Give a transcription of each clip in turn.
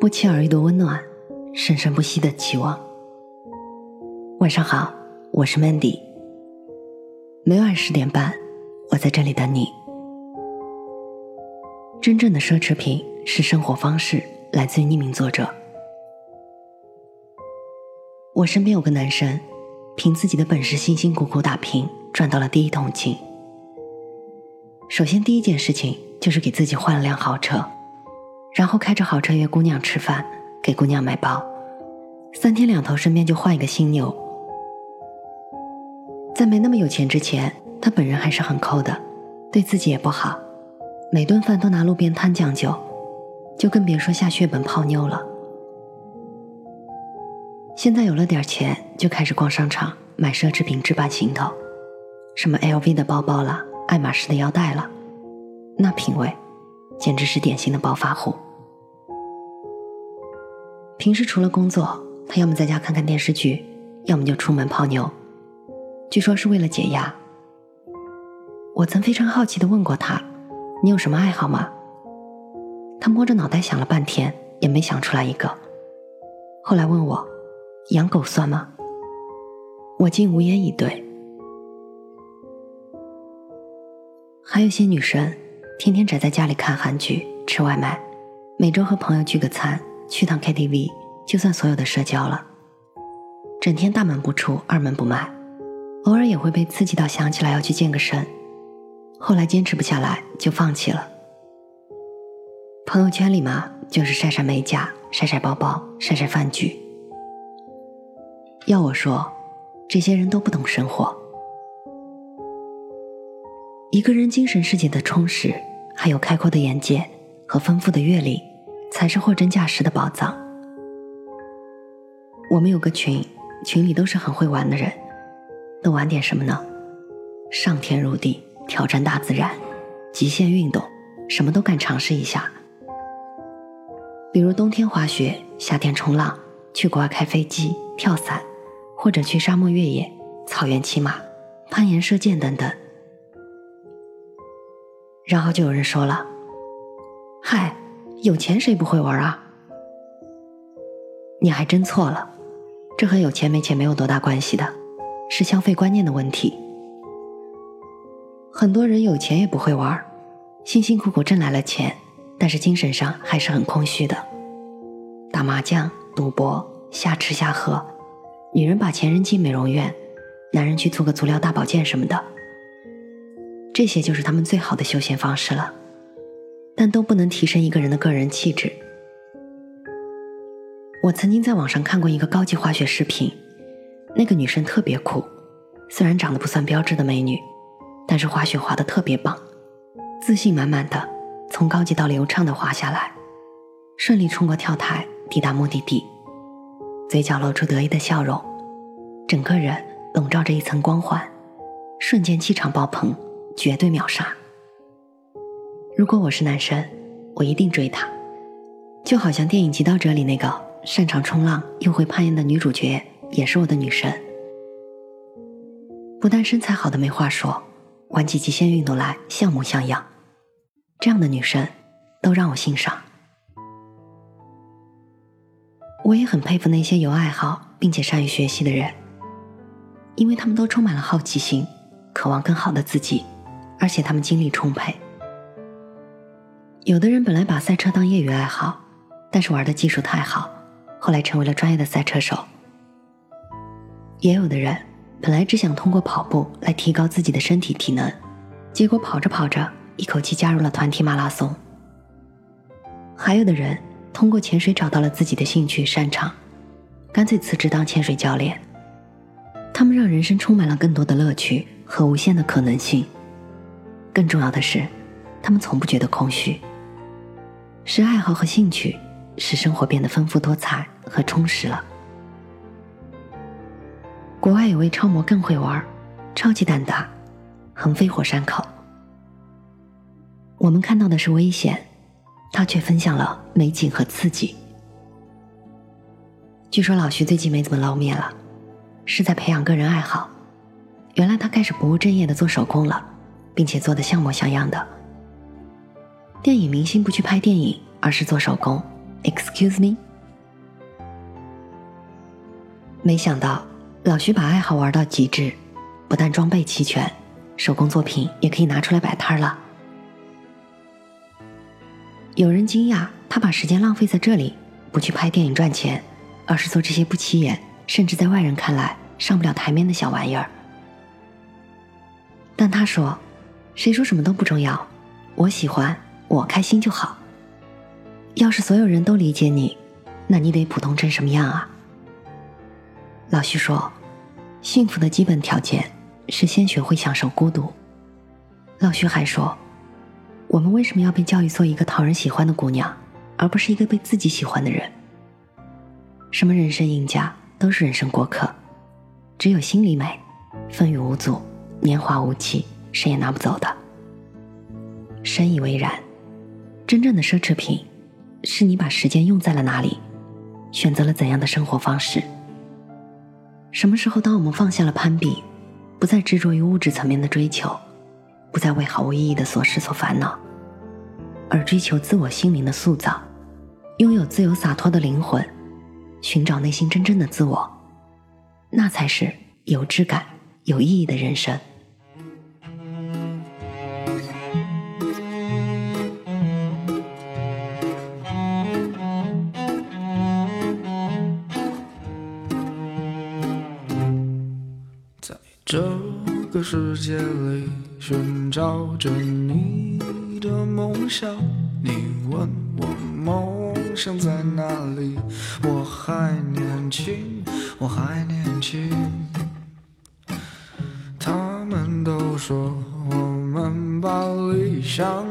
不期而遇的温暖，生生不息的期望。晚上好，我是 Mandy。每晚十点半，我在这里等你。真正的奢侈品是生活方式，来自于匿名作者。我身边有个男生，凭自己的本事辛辛苦苦打拼，赚到了第一桶金。首先，第一件事情就是给自己换了辆豪车。然后开着好车约姑娘吃饭，给姑娘买包，三天两头身边就换一个新妞。在没那么有钱之前，他本人还是很抠的，对自己也不好，每顿饭都拿路边摊将就，就更别说下血本泡妞了。现在有了点钱，就开始逛商场买奢侈品置办行头，什么 LV 的包包了，爱马仕的腰带了，那品味。简直是典型的暴发户。平时除了工作，他要么在家看看电视剧，要么就出门泡妞，据说是为了解压。我曾非常好奇的问过他：“你有什么爱好吗？”他摸着脑袋想了半天，也没想出来一个。后来问我：“养狗算吗？”我竟无言以对。还有些女生。天天宅在家里看韩剧、吃外卖，每周和朋友聚个餐、去趟 KTV，就算所有的社交了。整天大门不出、二门不迈，偶尔也会被刺激到想起来要去健个身，后来坚持不下来就放弃了。朋友圈里嘛，就是晒晒美甲、晒晒包包、晒晒饭局。要我说，这些人都不懂生活。一个人精神世界的充实。还有开阔的眼界和丰富的阅历，才是货真价实的宝藏。我们有个群，群里都是很会玩的人，都玩点什么呢？上天入地，挑战大自然，极限运动，什么都敢尝试一下。比如冬天滑雪，夏天冲浪，去国外开飞机、跳伞，或者去沙漠越野、草原骑马、攀岩、射箭等等。然后就有人说了：“嗨，有钱谁不会玩啊？”你还真错了，这和有钱没钱没有多大关系的，是消费观念的问题。很多人有钱也不会玩，辛辛苦苦挣来了钱，但是精神上还是很空虚的。打麻将、赌博、瞎吃瞎喝，女人把钱扔进美容院，男人去做个足疗大保健什么的。这些就是他们最好的休闲方式了，但都不能提升一个人的个人气质。我曾经在网上看过一个高级滑雪视频，那个女生特别酷，虽然长得不算标致的美女，但是滑雪滑得特别棒，自信满满的从高级到流畅的滑下来，顺利冲过跳台抵达目的地，嘴角露出得意的笑容，整个人笼罩着一层光环，瞬间气场爆棚。绝对秒杀！如果我是男生，我一定追她，就好像电影《极道者》里那个擅长冲浪又会攀岩的女主角，也是我的女神。不但身材好的没话说，玩起极限运动来像模像样，这样的女生都让我欣赏。我也很佩服那些有爱好并且善于学习的人，因为他们都充满了好奇心，渴望更好的自己。而且他们精力充沛。有的人本来把赛车当业余爱好，但是玩的技术太好，后来成为了专业的赛车手。也有的人本来只想通过跑步来提高自己的身体体能，结果跑着跑着一口气加入了团体马拉松。还有的人通过潜水找到了自己的兴趣擅长，干脆辞职当潜水教练。他们让人生充满了更多的乐趣和无限的可能性。更重要的是，他们从不觉得空虚。是爱好和兴趣，使生活变得丰富多彩和充实了。国外有位超模更会玩，超级胆大，横飞火山口。我们看到的是危险，他却分享了美景和刺激。据说老徐最近没怎么露面了，是在培养个人爱好。原来他开始不务正业的做手工了。并且做的像模像样的。电影明星不去拍电影，而是做手工，Excuse me。没想到老徐把爱好玩到极致，不但装备齐全，手工作品也可以拿出来摆摊了。有人惊讶他把时间浪费在这里，不去拍电影赚钱，而是做这些不起眼，甚至在外人看来上不了台面的小玩意儿。但他说：“谁说什么都不重要？我喜欢，我开心就好。要是所有人都理解你，那你得普通成什么样啊？”老徐说：“幸福的基本条件是先学会享受孤独。”老徐还说：“我们为什么要被教育做一个讨人喜欢的姑娘，而不是一个被自己喜欢的人？什么人生赢家都是人生过客，只有心里美，风雨无阻，年华无期，谁也拿不走的。”深以为然。真正的奢侈品，是你把时间用在了哪里，选择了怎样的生活方式。什么时候，当我们放下了攀比，不再执着于物质层面的追求，不再为毫无意义的琐事所烦恼，而追求自我心灵的塑造，拥有自由洒脱的灵魂，寻找内心真正的自我，那才是有质感、有意义的人生。这个世界里寻找着你的梦想，你问我梦想在哪里？我还年轻，我还年轻。他们都说我们把理想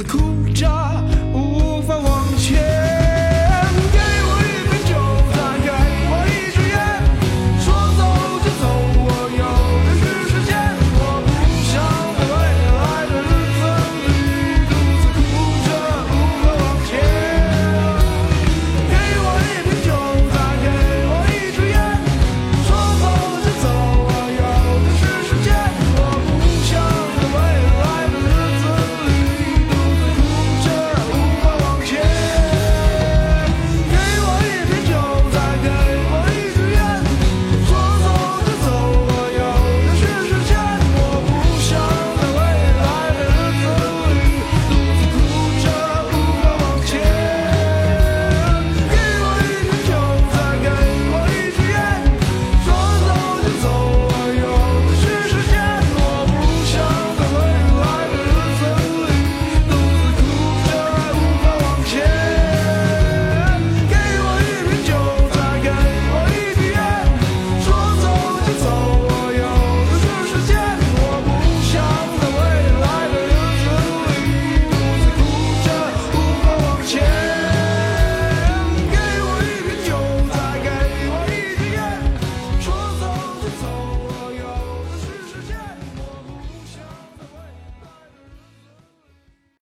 a cool job.